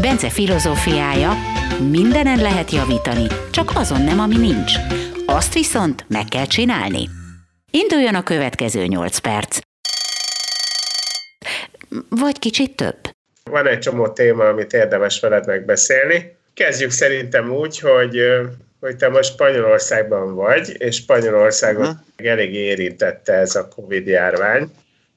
Bence filozófiája, mindenen lehet javítani, csak azon nem, ami nincs. Azt viszont meg kell csinálni. Induljon a következő 8 perc. Vagy kicsit több. Van egy csomó téma, amit érdemes veled megbeszélni. Kezdjük szerintem úgy, hogy hogy te most Spanyolországban vagy, és Spanyolországot uh-huh. elég érintette ez a Covid-járvány.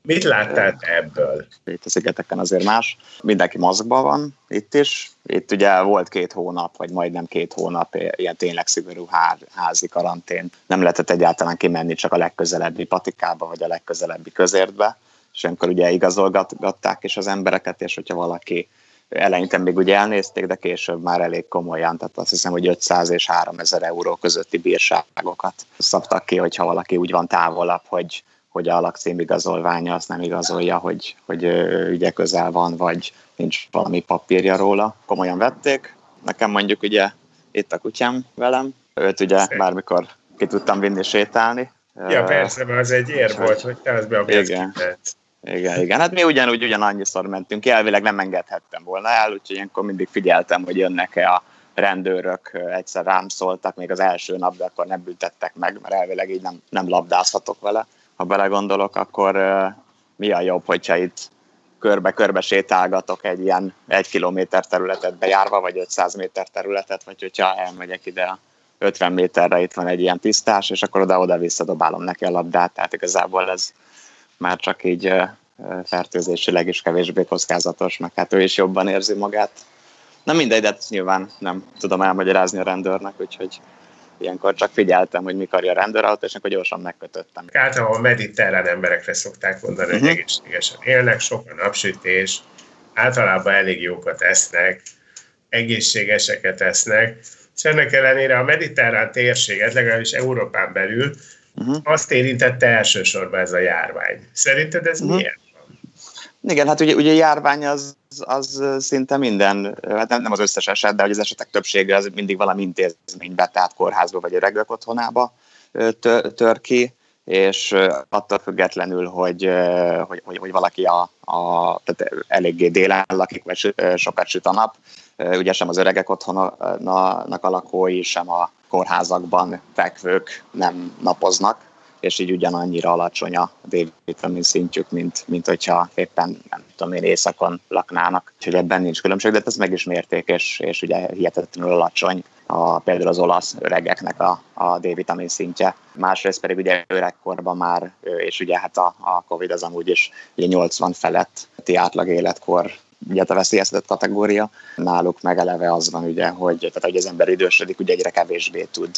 Mit láttál ebből? Itt a szigeteken azért más. Mindenki maszkban van itt is. Itt ugye volt két hónap, vagy majdnem két hónap ilyen tényleg szigorú házi karantén. Nem lehetett egyáltalán kimenni csak a legközelebbi patikába, vagy a legközelebbi közértbe. És amikor ugye igazolgatták is az embereket, és hogyha valaki eleinte még ugye elnézték, de később már elég komolyan, tehát azt hiszem, hogy 500 és 3000 euró közötti bírságokat szabtak ki, hogyha valaki úgy van távolabb, hogy, hogy a lakcím igazolványa azt nem igazolja, hogy, hogy ügye közel van, vagy nincs valami papírja róla. Komolyan vették. Nekem mondjuk ugye itt a kutyám velem, őt ugye bármikor ki tudtam vinni sétálni. Ja, persze, mert az egy ér volt, hogy te az be a igen. Igen, igen. Hát mi ugyanúgy ugyanannyiszor mentünk elvileg nem engedhettem volna el, úgyhogy ilyenkor mindig figyeltem, hogy jönnek-e a rendőrök, egyszer rám szóltak még az első nap, de akkor nem büntettek meg, mert elvileg így nem, nem labdázhatok vele. Ha belegondolok, akkor mi a jobb, hogyha itt körbe-körbe sétálgatok egy ilyen egy kilométer területet bejárva, vagy 500 méter területet, vagy hogyha elmegyek ide a 50 méterre, itt van egy ilyen tisztás, és akkor oda-oda visszadobálom neki a labdát, tehát igazából ez már csak így fertőzésileg is kevésbé kockázatos, meg hát ő is jobban érzi magát. Na mindegy, de nyilván nem tudom elmagyarázni a rendőrnek, úgyhogy ilyenkor csak figyeltem, hogy mikor a rendőrautó, és akkor gyorsan megkötöttem. Általában a mediterrán emberekre szokták mondani, hogy mhm. egészségesen élnek, sok a napsütés, általában elég jókat esznek, egészségeseket esznek, és ennek ellenére a mediterrán térséget, legalábbis Európán belül uh-huh. azt érintette elsősorban ez a járvány. Szerinted ez uh-huh. miért? Igen, hát ugye, ugye járvány az, az szinte minden, hát nem, nem az összes eset, de hogy az esetek többsége az mindig valami intézménybe, tehát kórházba vagy öregek otthonába tör ki, és attól függetlenül, hogy, hogy, hogy, hogy valaki a, a, tehát eléggé délen lakik, vagy sokat süt a nap, ugye sem az öregek otthonának a lakói, sem a kórházakban fekvők nem napoznak, és így ugyanannyira alacsony a D-vitamin szintjük, mint, mint hogyha éppen, nem tudom én, éjszakon laknának. Úgyhogy ebben nincs különbség, de hát ez meg is mérték, és, és ugye hihetetlenül alacsony a, például az olasz öregeknek a, a D-vitamin szintje. Másrészt pedig ugye öregkorban már, és ugye hát a, a Covid az amúgy is ugye 80 feletti átlag életkor ugye a veszélyeztetett kategória. Náluk meg eleve az van ugye, hogy, tehát, hogy az ember idősödik, ugye egyre kevésbé tud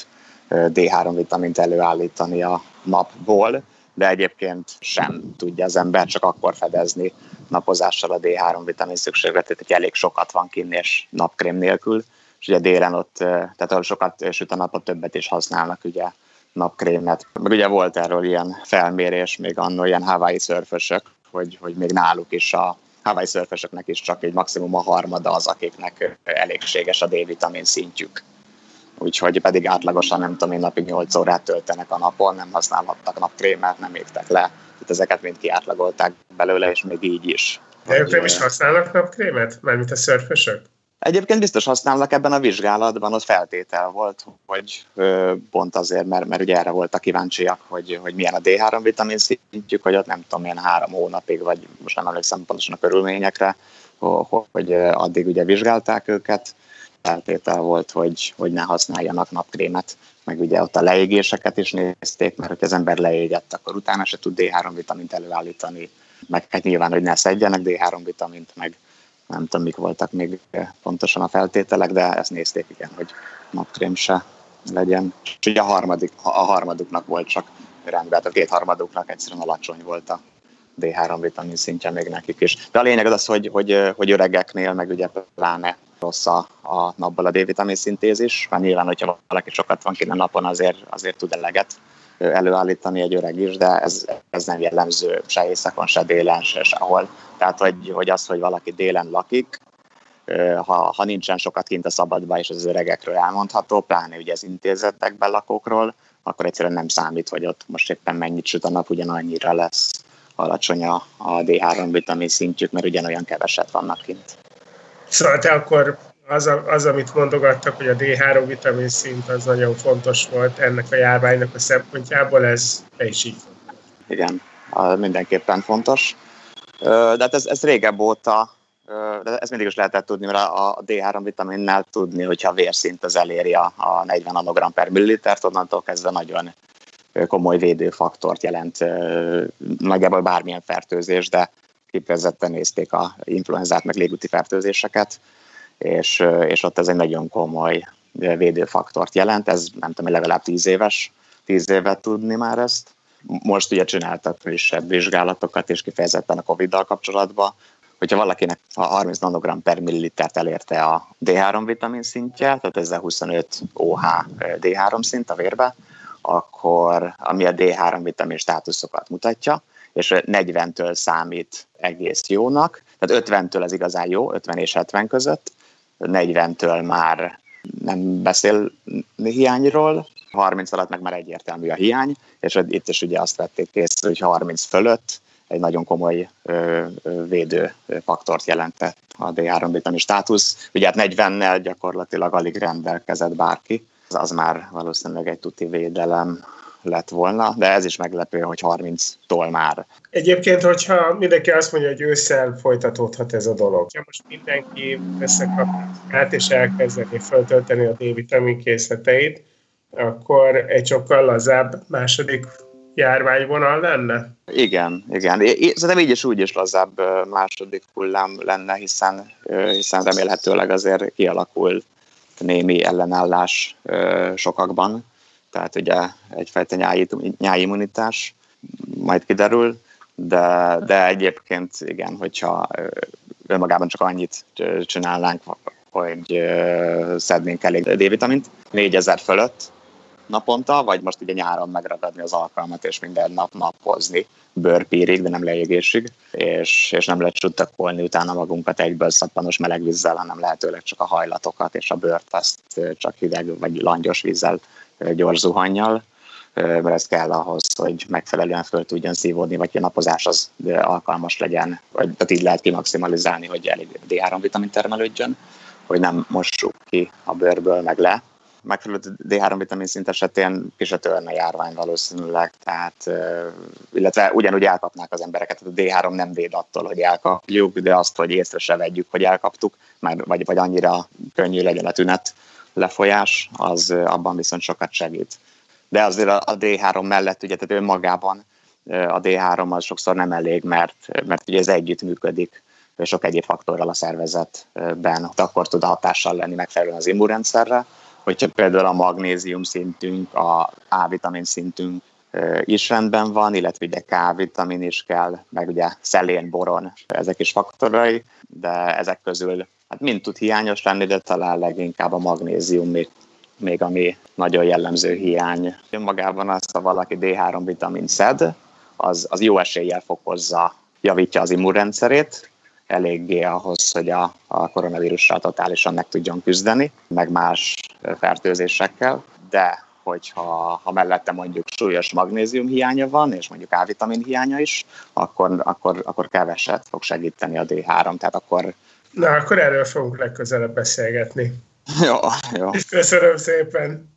D3 vitamint előállítani a napból, de egyébként sem tudja az ember csak akkor fedezni napozással a D3 vitamin szükségletét, hogy elég sokat van kinn és napkrém nélkül, és ugye délen ott, tehát ahol sokat süt a napot, többet is használnak ugye napkrémet. Meg ugye volt erről ilyen felmérés, még annól ilyen Hawaii szörfösök, hogy, hogy még náluk is a Hawaii szörfösöknek is csak egy maximum a harmada az, akiknek elégséges a D-vitamin szintjük úgyhogy pedig átlagosan nem tudom én napig 8 órát töltenek a napon, nem használhattak napkrémet, nem égtek le. Tehát ezeket mind kiátlagolták belőle, és még így is. De ők nem is használnak napkrémet? Mármint a szörfösök? Egyébként biztos használnak ebben a vizsgálatban, ott feltétel volt, hogy pont azért, mert, mert ugye erre voltak kíváncsiak, hogy, hogy milyen a D3 vitamin szintjük, hogy ott nem tudom, milyen három hónapig, vagy most nem emlékszem pontosan a körülményekre, hogy addig ugye vizsgálták őket, feltétel volt, hogy, hogy ne használjanak napkrémet, meg ugye ott a leégéseket is nézték, mert hogy az ember leégett, akkor utána se tud D3 vitamint előállítani, meg hát nyilván, hogy ne szedjenek D3 vitamint, meg nem tudom, mik voltak még pontosan a feltételek, de ezt nézték, igen, hogy napkrém se legyen. És ugye a, harmadik, a harmaduknak volt csak rendben, a két harmaduknak egyszerűen alacsony volt a D3 vitamin szintje még nekik is. De a lényeg az, hogy, hogy, hogy öregeknél, meg ugye pláne rossz a, a napból a D-vitamin szintézis, mert nyilván, hogyha valaki sokat van a napon, azért, azért tud eleget előállítani egy öreg is, de ez, ez nem jellemző se éjszakon, se délen, se sehol. Tehát, hogy, hogy az, hogy valaki délen lakik, ha, ha nincsen sokat kint a szabadba, és az öregekről elmondható, pláne ugye az intézetekben lakókról, akkor egyszerűen nem számít, hogy ott most éppen mennyit süt a nap, ugyanannyira lesz alacsony a, a D3 vitamin szintjük, mert ugyanolyan keveset vannak kint. Szóval te akkor az, az, amit mondogattak, hogy a D3 vitamin szint az nagyon fontos volt ennek a járványnak a szempontjából, ez te is így Igen, mindenképpen fontos. De hát ez, ez régebb óta, de ez mindig is lehetett tudni, mert a D3 vitaminnel tudni, hogyha vérszint az eléri a 40 nanogram per millilitert, onnantól kezdve nagyon komoly védőfaktort jelent nagyjából bármilyen fertőzés, de kifejezetten nézték a influenzát, meg légúti fertőzéseket, és, és ott ez egy nagyon komoly védőfaktort jelent, ez nem tudom, legalább 10 éves, 10 évet tudni már ezt. Most ugye csináltak frissebb vizsgálatokat, és kifejezetten a Covid-dal kapcsolatban, hogyha valakinek a 30 nanogram per millilitert elérte a D3 vitamin szintje, tehát a 25 OH D3 szint a vérbe, akkor ami a D3 vitamin státuszokat mutatja, és 40-től számít egész jónak, tehát 50-től ez igazán jó, 50 és 70 között, 40-től már nem beszél hiányról, 30 alatt meg már egyértelmű a hiány, és itt is ugye azt vették készre, hogy 30 fölött egy nagyon komoly ö, ö, védő faktort jelentett a D3 vitamin státusz. Ugye hát 40-nel gyakorlatilag alig rendelkezett bárki, az már valószínűleg egy tuti védelem lett volna, de ez is meglepő, hogy 30-tól már. Egyébként, hogyha mindenki azt mondja, hogy ősszel folytatódhat ez a dolog. Ha most mindenki összekap át és elkezdeni föltölteni a D-vitamin készleteit, akkor egy sokkal lazább második járványvonal lenne? Igen, igen. Szerintem így is úgy is lazább második hullám lenne, hiszen, hiszen remélhetőleg azért kialakul némi ellenállás sokakban, tehát ugye egyfajta nyáj, nyájimmunitás majd kiderül, de, de egyébként igen, hogyha önmagában csak annyit csinálnánk, hogy szednénk elég D-vitamint, 4000 fölött naponta, vagy most ugye nyáron megragadni az alkalmat, és minden nap napozni bőrpírig, de nem leégésig, és, és nem lehet csutakolni utána magunkat egyből szappanos meleg vízzel, hanem lehetőleg csak a hajlatokat és a bőrt azt csak hideg vagy langyos vízzel gyors zuhannyal, mert ez kell ahhoz, hogy megfelelően föl tudjon szívódni, vagy a napozás az alkalmas legyen, vagy tehát így lehet kimaximalizálni, hogy elég D3 vitamin termelődjön, hogy nem mossuk ki a bőrből meg le. Megfelelő D3 vitamin szint esetén ki se törne járvány valószínűleg, tehát, illetve ugyanúgy elkapnák az embereket, tehát a D3 nem véd attól, hogy elkapjuk, de azt, hogy észre se vegyük, hogy elkaptuk, vagy, vagy annyira könnyű legyen a tünet lefolyás, az abban viszont sokat segít. De azért a D3 mellett, ugye, tehát önmagában a D3 az sokszor nem elég, mert, mert ugye ez együtt működik sok egyéb faktorral a szervezetben, akkor tud hatással lenni megfelelően az immunrendszerre, hogyha például a magnézium szintünk, a A-vitamin szintünk is rendben van, illetve ugye K-vitamin is kell, meg ugye szelén, boron, ezek is faktorai, de ezek közül hát mind tud hiányos lenni, de talán leginkább a magnézium még, még ami nagyon jellemző hiány. Magában az, ha valaki D3 vitamin szed, az, az jó eséllyel fokozza, javítja az immunrendszerét, eléggé ahhoz, hogy a, a koronavírussal totálisan meg tudjon küzdeni, meg más fertőzésekkel, de hogyha ha mellette mondjuk súlyos magnézium hiánya van, és mondjuk A-vitamin hiánya is, akkor, akkor, akkor keveset fog segíteni a D3, tehát akkor Na, akkor erről fogunk legközelebb beszélgetni. Jó, jó. Köszönöm szépen.